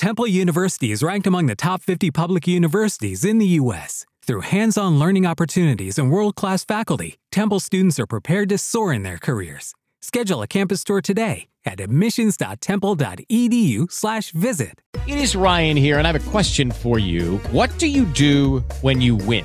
Temple University is ranked among the top 50 public universities in the U.S. Through hands on learning opportunities and world class faculty, Temple students are prepared to soar in their careers. Schedule a campus tour today at admissions.temple.edu/slash visit. It is Ryan here, and I have a question for you. What do you do when you win?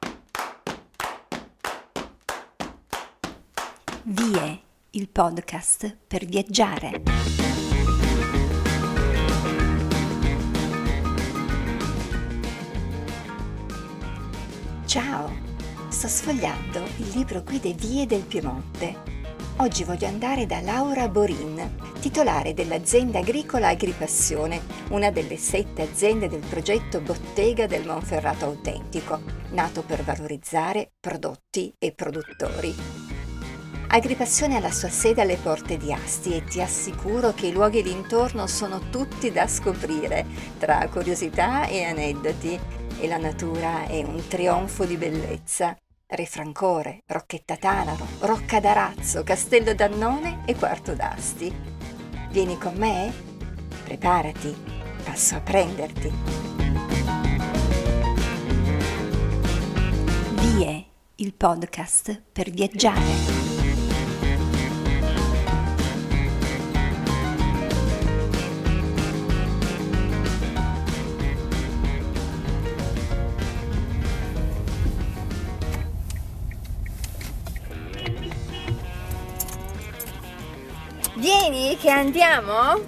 Vie, il podcast per viaggiare. Ciao, sto sfogliando il libro Guide Vie del Piemonte. Oggi voglio andare da Laura Borin, titolare dell'azienda agricola Agripassione, una delle sette aziende del progetto Bottega del Monferrato Autentico, nato per valorizzare prodotti e produttori. Agripassione ha la sua sede alle porte di Asti e ti assicuro che i luoghi d'intorno sono tutti da scoprire, tra curiosità e aneddoti, e la natura è un trionfo di bellezza. Refrancore, Rocchetta Tanaro, Rocca d'Arazzo, Castello d'Annone e Quarto d'Asti. Vieni con me? Preparati, passo a prenderti. Vie, il podcast per viaggiare. Che andiamo?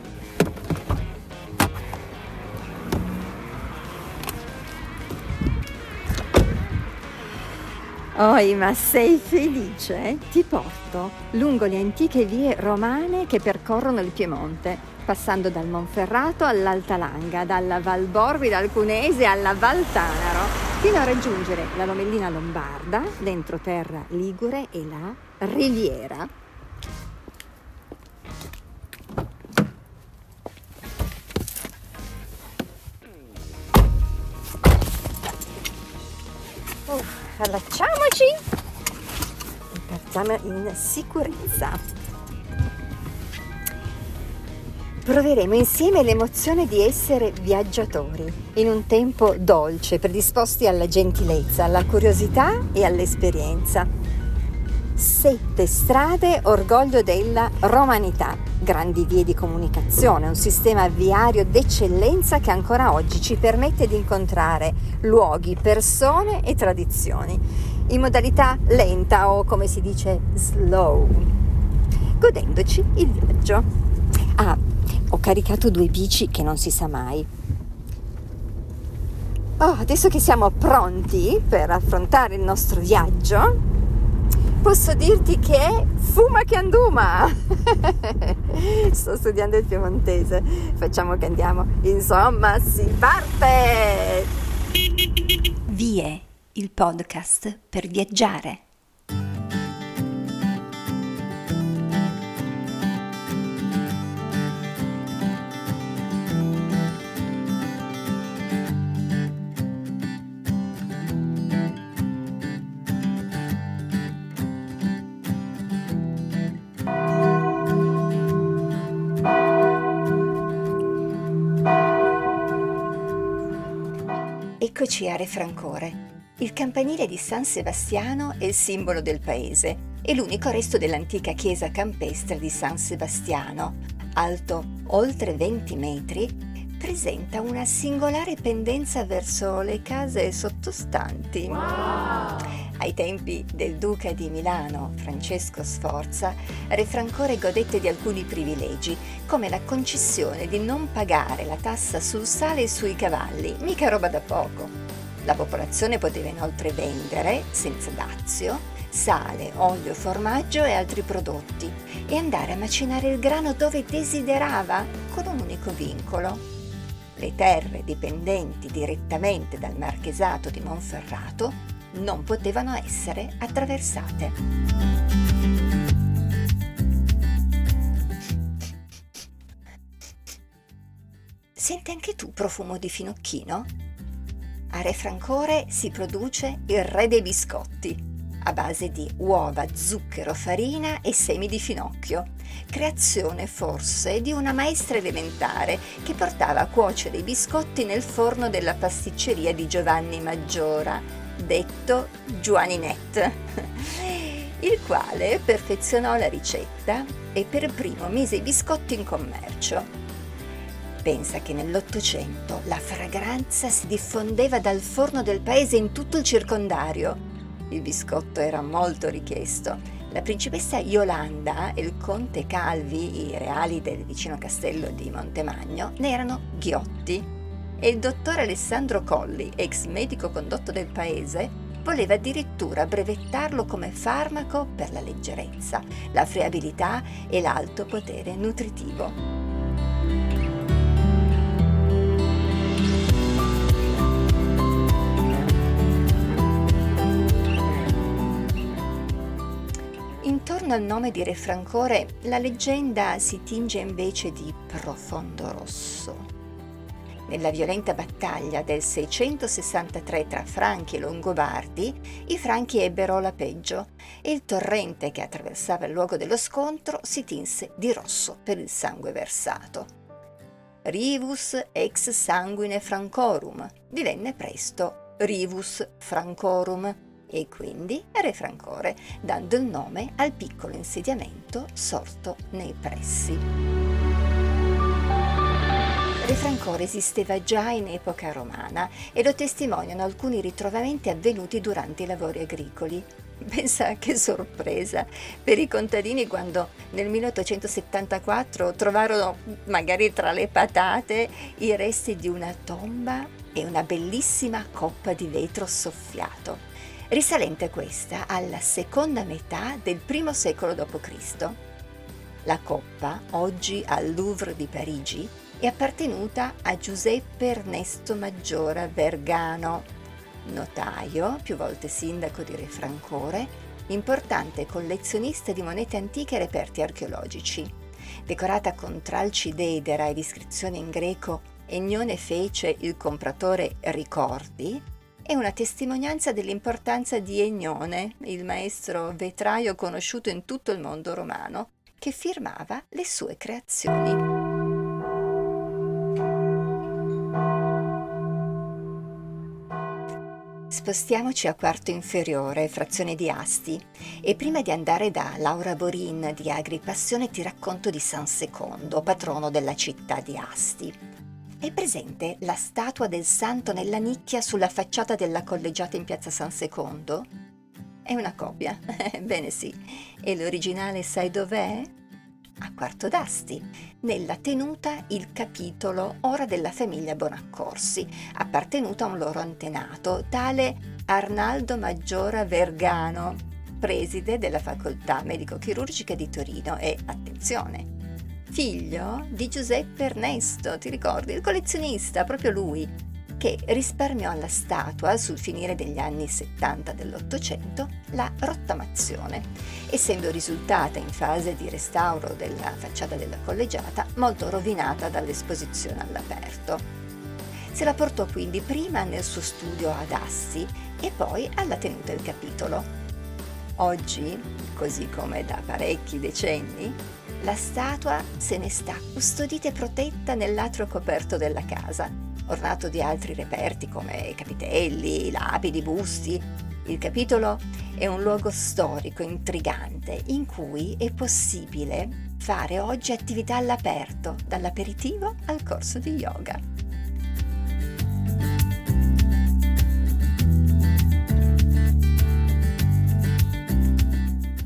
Oi, ma sei felice? Ti porto lungo le antiche vie romane che percorrono il Piemonte, passando dal Monferrato all'Alta Langa, dalla Val Borbida al Cunese alla Val Tanaro, fino a raggiungere la Lomellina Lombarda, l'entroterra Ligure e la Riviera. Allacciamoci e partiamo in sicurezza. Proveremo insieme l'emozione di essere viaggiatori in un tempo dolce, predisposti alla gentilezza, alla curiosità e all'esperienza. Sette strade orgoglio della romanità, grandi vie di comunicazione, un sistema viario d'eccellenza che ancora oggi ci permette di incontrare luoghi, persone e tradizioni in modalità lenta o come si dice slow, godendoci il viaggio. Ah, ho caricato due bici che non si sa mai. Oh, adesso che siamo pronti per affrontare il nostro viaggio, posso dirti che fuma che anduma! Sto studiando il piemontese, facciamo che andiamo. Insomma, si parte! Vie, il podcast per viaggiare. Eccoci a Refrancore. Il campanile di San Sebastiano è il simbolo del paese e l'unico resto dell'antica chiesa campestre di San Sebastiano, alto oltre 20 metri, presenta una singolare pendenza verso le case sottostanti. Ai tempi del duca di Milano, Francesco Sforza, Refrancore godette di alcuni privilegi, come la concessione di non pagare la tassa sul sale e sui cavalli, mica roba da poco. La popolazione poteva inoltre vendere, senza dazio, sale, olio, formaggio e altri prodotti e andare a macinare il grano dove desiderava, con un unico vincolo le terre dipendenti direttamente dal marchesato di Monferrato non potevano essere attraversate. Senti anche tu profumo di finocchino? A Re Francore si produce il re dei biscotti, a base di uova, zucchero, farina e semi di finocchio. Creazione forse di una maestra elementare che portava a cuocere i biscotti nel forno della pasticceria di Giovanni Maggiora, detto Giuaninette, il quale perfezionò la ricetta e per primo mise i biscotti in commercio. Pensa che nell'Ottocento la fragranza si diffondeva dal forno del paese in tutto il circondario il biscotto era molto richiesto. La principessa Yolanda e il conte Calvi, i reali del vicino castello di Montemagno, ne erano ghiotti. E il dottor Alessandro Colli, ex medico condotto del paese, voleva addirittura brevettarlo come farmaco per la leggerezza, la friabilità e l'alto potere nutritivo. Intorno al nome di Re Francore la leggenda si tinge invece di profondo rosso. Nella violenta battaglia del 663 tra Franchi e Longobardi, i Franchi ebbero la peggio e il torrente che attraversava il luogo dello scontro si tinse di rosso per il sangue versato. Rivus ex sanguine Francorum divenne presto Rivus Francorum e quindi Re Francore, dando il nome al piccolo insediamento sorto nei pressi. Re Francore esisteva già in epoca romana e lo testimoniano alcuni ritrovamenti avvenuti durante i lavori agricoli. Pensa che sorpresa per i contadini quando nel 1874 trovarono magari tra le patate i resti di una tomba e una bellissima coppa di vetro soffiato risalente questa alla seconda metà del primo secolo d.C. La coppa, oggi al Louvre di Parigi, è appartenuta a Giuseppe Ernesto Maggiora Vergano, notaio, più volte sindaco di Re Francore, importante collezionista di monete antiche e reperti archeologici. Decorata con tralci d'edera ed iscrizione in greco Egnone fece il compratore ricordi, è una testimonianza dell'importanza di Egnone, il maestro vetraio conosciuto in tutto il mondo romano, che firmava le sue creazioni. Spostiamoci a quarto inferiore, frazione di Asti, e prima di andare da Laura Borin di Agri Passione ti racconto di San Secondo, patrono della città di Asti. È presente la statua del santo nella nicchia sulla facciata della collegiata in piazza San Secondo? È una copia, bene sì. E l'originale sai dov'è? A Quarto d'Asti, nella tenuta il capitolo ora della famiglia Bonaccorsi, appartenuta a un loro antenato, tale Arnaldo Maggiora Vergano, preside della facoltà medico-chirurgica di Torino e, attenzione, figlio di Giuseppe Ernesto, ti ricordi? Il collezionista, proprio lui, che risparmiò alla statua, sul finire degli anni 70 dell'Ottocento, la rottamazione, essendo risultata in fase di restauro della facciata della collegiata molto rovinata dall'esposizione all'aperto. Se la portò quindi prima nel suo studio ad Assi e poi alla tenuta del capitolo. Oggi, così come da parecchi decenni, la statua se ne sta custodita e protetta nell'atrio coperto della casa, ornato di altri reperti come capitelli, lapidi, busti. Il capitolo è un luogo storico intrigante in cui è possibile fare oggi attività all'aperto, dall'aperitivo al corso di yoga.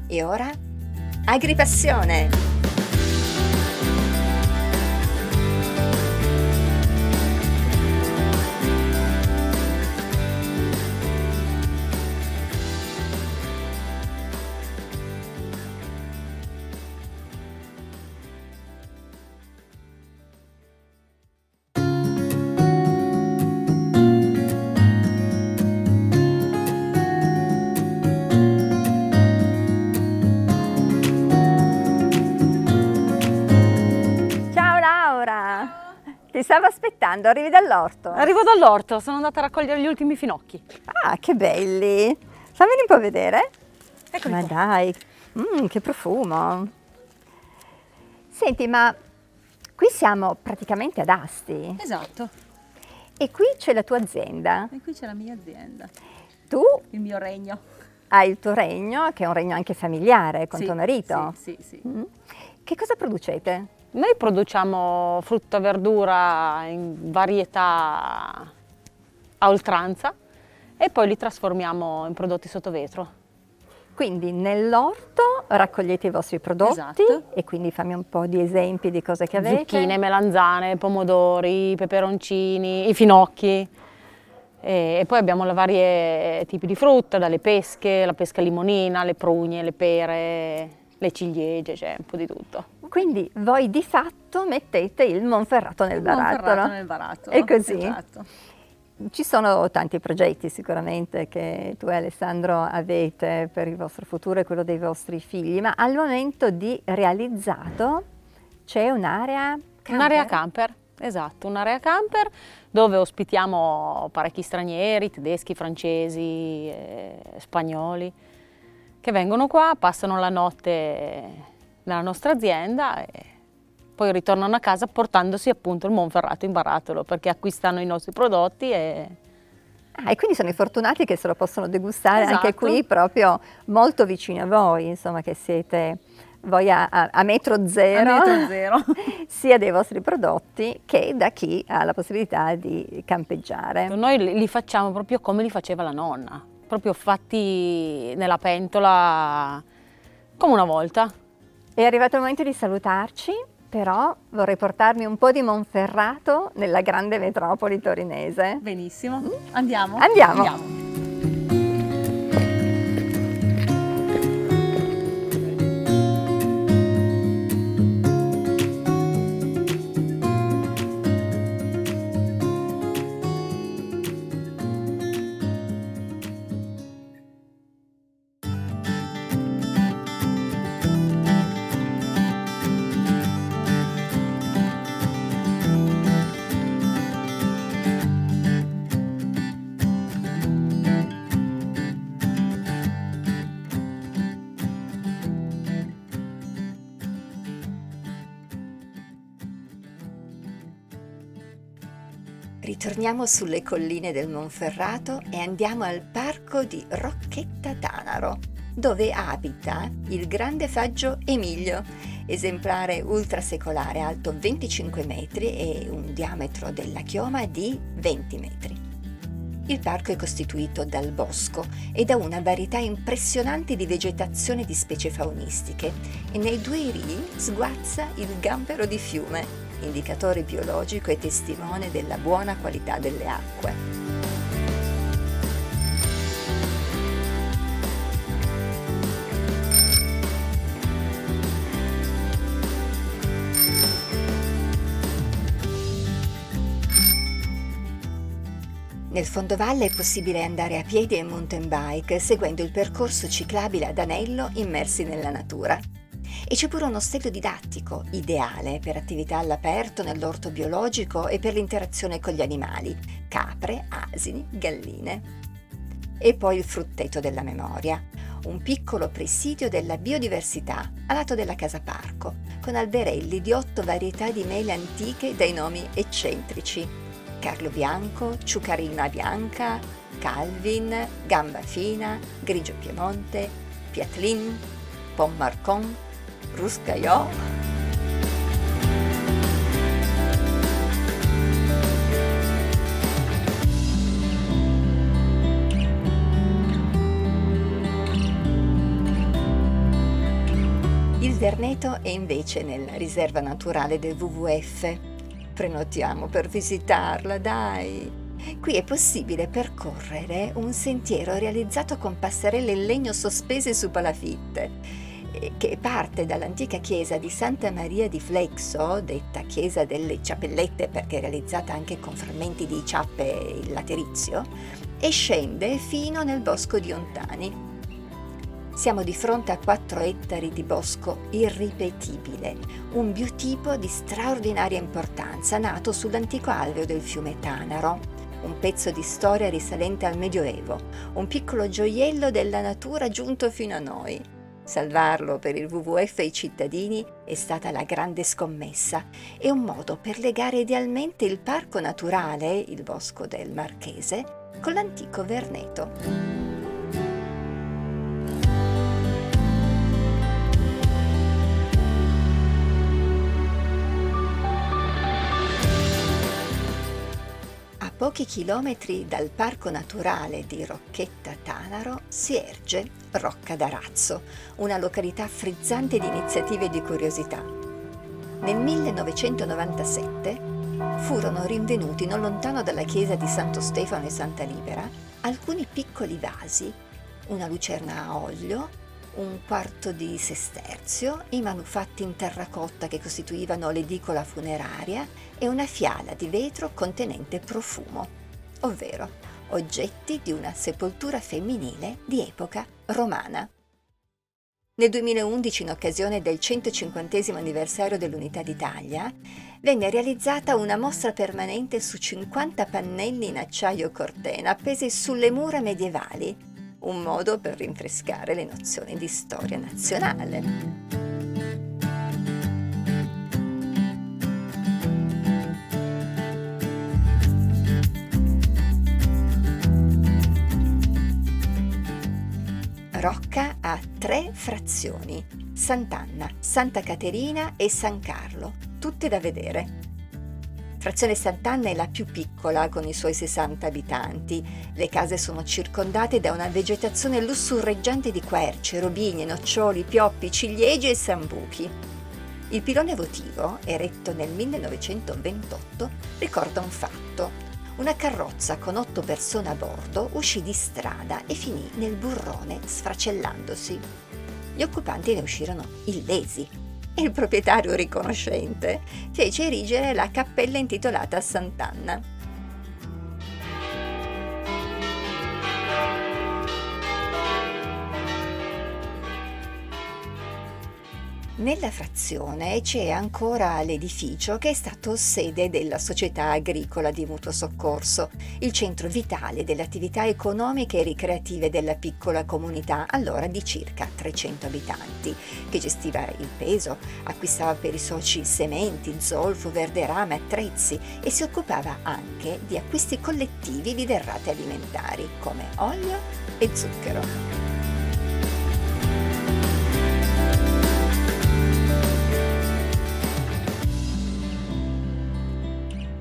E ora? Agripassione! Stavo aspettando, arrivi dall'orto. Arrivo dall'orto, sono andata a raccogliere gli ultimi finocchi. Ah, che belli. Fammeli un po' vedere. Eccoli ma qua. dai, mm, che profumo. Senti, ma qui siamo praticamente ad Asti Esatto, e qui c'è la tua azienda. e qui c'è la mia azienda, Tu il mio regno. hai il tuo regno, che è un regno anche familiare con Sì, tuo marito. Sì, sì, sì. Mm. Che cosa producete? Noi produciamo frutta e verdura in varietà a oltranza e poi li trasformiamo in prodotti sotto vetro. Quindi nell'orto raccogliete i vostri prodotti Esatto. e quindi fammi un po' di esempi di cose che avete. Zucchine, melanzane, pomodori, peperoncini, i finocchi. E, e poi abbiamo le varie tipi di frutta, dalle pesche, la pesca limonina, le prugne, le pere, le ciliegie, c'è un po' di tutto. Quindi voi di fatto mettete il Monferrato nel barattolo. Monferrato nel barattolo. È così? Esatto. Ci sono tanti progetti sicuramente che tu e Alessandro avete per il vostro futuro e quello dei vostri figli, ma al momento di realizzato c'è un'area camper? Un'area camper, esatto, un'area camper dove ospitiamo parecchi stranieri, tedeschi, francesi, eh, spagnoli, che vengono qua, passano la notte nella nostra azienda e poi ritornano a casa portandosi appunto il Monferrato in barattolo perché acquistano i nostri prodotti e Ah, e quindi sono i fortunati che se lo possono degustare anche Esatto. qui proprio molto vicino a voi, insomma che siete voi a, a- a metro zero, A metro zero. sia dei vostri prodotti che da chi ha la possibilità di campeggiare. noi li li facciamo proprio come li faceva la nonna, proprio fatti nella pentola come una volta. È arrivato il momento di salutarci, però vorrei portarmi un po' di Monferrato nella grande metropoli torinese. Benissimo. Andiamo? Andiamo. Ritorniamo sulle colline del Monferrato e andiamo al parco di Rocchetta Tanaro, dove abita il grande faggio Emilio, esemplare ultrasecolare alto 25 metri e un diametro della chioma di 20 metri. Il parco è costituito dal bosco e da una varietà impressionante di vegetazione di specie faunistiche e nei due rii sguazza il gambero di fiume, indicatore biologico e testimone della buona qualità delle acque. Nel fondovalle è possibile andare a piedi e mountain bike seguendo il percorso ciclabile ad anello immersi nella natura. E c'è pure uno ostello didattico, ideale per attività all'aperto nell'orto biologico e per l'interazione con gli animali, capre, asini, galline. E poi il frutteto della memoria, un piccolo presidio della biodiversità a lato della casa parco, con alberelli di otto varietà di mele antiche dai nomi eccentrici. Carlo Bianco, Ciucarina Bianca, Calvin, Gamba Fina, Grigio Piemonte, Piatlin, Pommarcon, Ruscaiò. Il Verneto è invece nella riserva naturale del WWF. Prenotiamo per visitarla, dai! Qui è possibile percorrere un sentiero realizzato con passerelle in legno sospese su palafitte, che parte dall'antica chiesa di Santa Maria di Flexo, detta chiesa delle ciappellette perché realizzata anche con frammenti di ciappe in laterizio, e scende fino nel bosco di Ontani. Siamo di fronte a 4 ettari di bosco irripetibile, un biotipo di straordinaria importanza nato sull'antico alveo del fiume Tanaro, un pezzo di storia risalente al Medioevo, un piccolo gioiello della natura giunto fino a noi. Salvarlo per il WWF e i cittadini è stata la grande scommessa e un modo per legare idealmente il parco naturale, il bosco del Marchese, con l'antico Verneto. Pochi chilometri dal parco naturale di Rocchetta Tanaro si erge Rocca d'Arazzo, una località frizzante di iniziative e di curiosità. Nel 1997 furono rinvenuti non lontano dalla chiesa di Santo Stefano e Santa Libera alcuni piccoli vasi, una lucerna a olio, un quarto di sesterzio, i manufatti in terracotta che costituivano l'edicola funeraria e una fiala di vetro contenente profumo, ovvero oggetti di una sepoltura femminile di epoca romana. Nel 2011, in occasione del 150 anniversario dell'Unità d'Italia, venne realizzata una mostra permanente su 50 pannelli in acciaio cortena appesi sulle mura medievali un modo per rinfrescare le nozioni di storia nazionale. Rocca ha tre frazioni, Sant'Anna, Santa Caterina e San Carlo, tutte da vedere. Frazione Sant'Anna è la più piccola, con i suoi 60 abitanti. Le case sono circondate da una vegetazione lussurreggiante di querce, robigne, noccioli, pioppi, ciliegi e sambuchi. Il pilone votivo, eretto nel 1928, ricorda un fatto. Una carrozza con otto persone a bordo uscì di strada e finì nel burrone sfracellandosi. Gli occupanti ne uscirono illesi il proprietario riconoscente fece erigere la cappella intitolata a Sant'Anna. Nella frazione c'è ancora l'edificio che è stato sede della società agricola di mutuo soccorso, il centro vitale delle attività economiche e ricreative della piccola comunità, allora di circa 300 abitanti, che gestiva il peso, acquistava per i soci sementi, zolfo, verderame, attrezzi e si occupava anche di acquisti collettivi di derrate alimentari come olio e zucchero.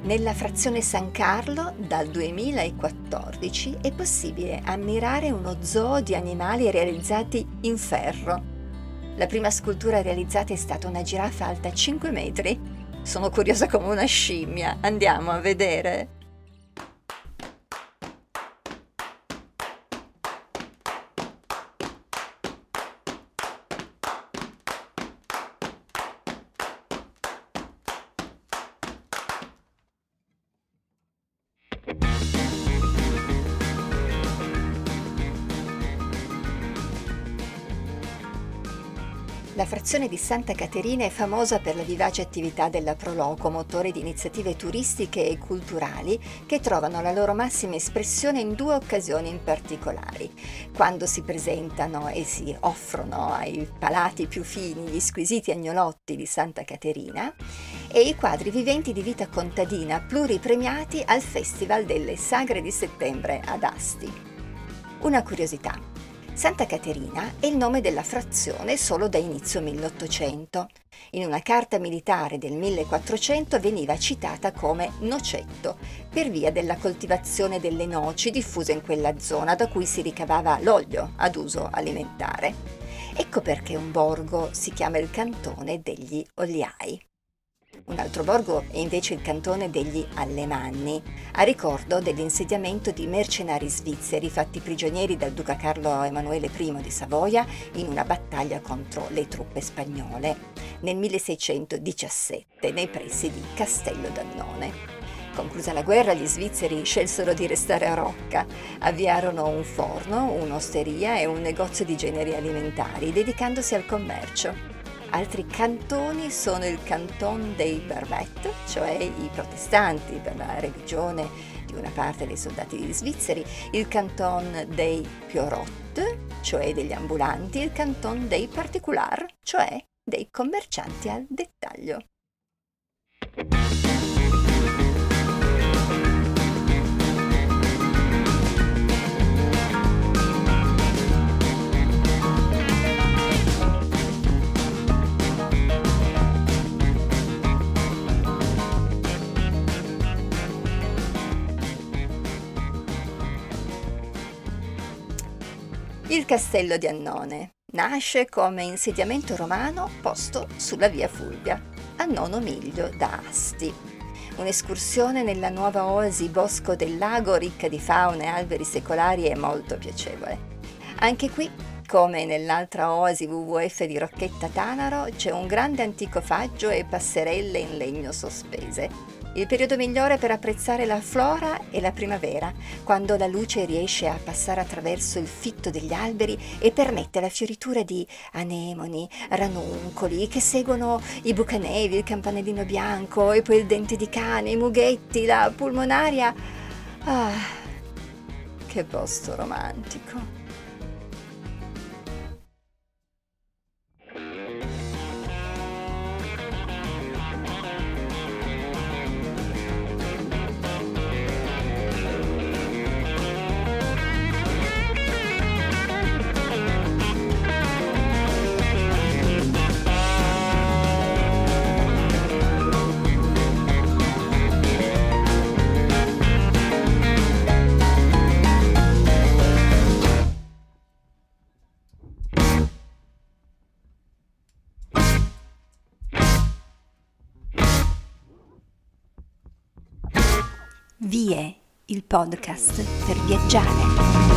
Nella frazione San Carlo dal 2014 è possibile ammirare uno zoo di animali realizzati in ferro. La prima scultura realizzata è stata una giraffa alta 5 metri. Sono curiosa come una scimmia. Andiamo a vedere. La frazione di Santa Caterina è famosa per la vivace attività della Proloco, motore di iniziative turistiche e culturali che trovano la loro massima espressione in due occasioni in particolari. Quando si presentano e si offrono ai palati più fini gli squisiti agnolotti di Santa Caterina e i quadri viventi di vita contadina pluripremiati al Festival delle Sagre di Settembre ad Asti. Una curiosità. Santa Caterina è il nome della frazione solo da inizio 1800. In una carta militare del 1400 veniva citata come Nocetto per via della coltivazione delle noci diffuse in quella zona da cui si ricavava l'olio ad uso alimentare. Ecco perché un borgo si chiama il cantone degli oliai. Un altro borgo è invece il cantone degli Allemanni, a ricordo dell'insediamento di mercenari svizzeri fatti prigionieri dal duca Carlo Emanuele I di Savoia in una battaglia contro le truppe spagnole nel 1617 nei pressi di Castello d'Annone. Conclusa la guerra, gli svizzeri scelsero di restare a Rocca. Avviarono un forno, un'osteria e un negozio di generi alimentari, dedicandosi al commercio. Altri cantoni sono il canton dei Barbet, cioè i protestanti per la religione di una parte dei soldati svizzeri, il canton dei Piorot, cioè degli ambulanti, il canton dei particular, cioè dei commercianti al dettaglio. Il castello di Annone nasce come insediamento romano posto sulla via Fulvia, a nono miglio da Asti. Un'escursione nella nuova oasi Bosco del Lago ricca di fauna e alberi secolari è molto piacevole. Anche qui, come nell'altra oasi WWF di Rocchetta Tanaro, c'è un grande antico faggio e passerelle in legno sospese il periodo migliore per apprezzare la flora è la primavera, quando la luce riesce a passare attraverso il fitto degli alberi e permette la fioritura di anemoni, ranuncoli che seguono i bucanevi, il campanellino bianco e poi il dente di cane, i mughetti, la pulmonaria. Ah, che posto romantico! Il podcast per viaggiare.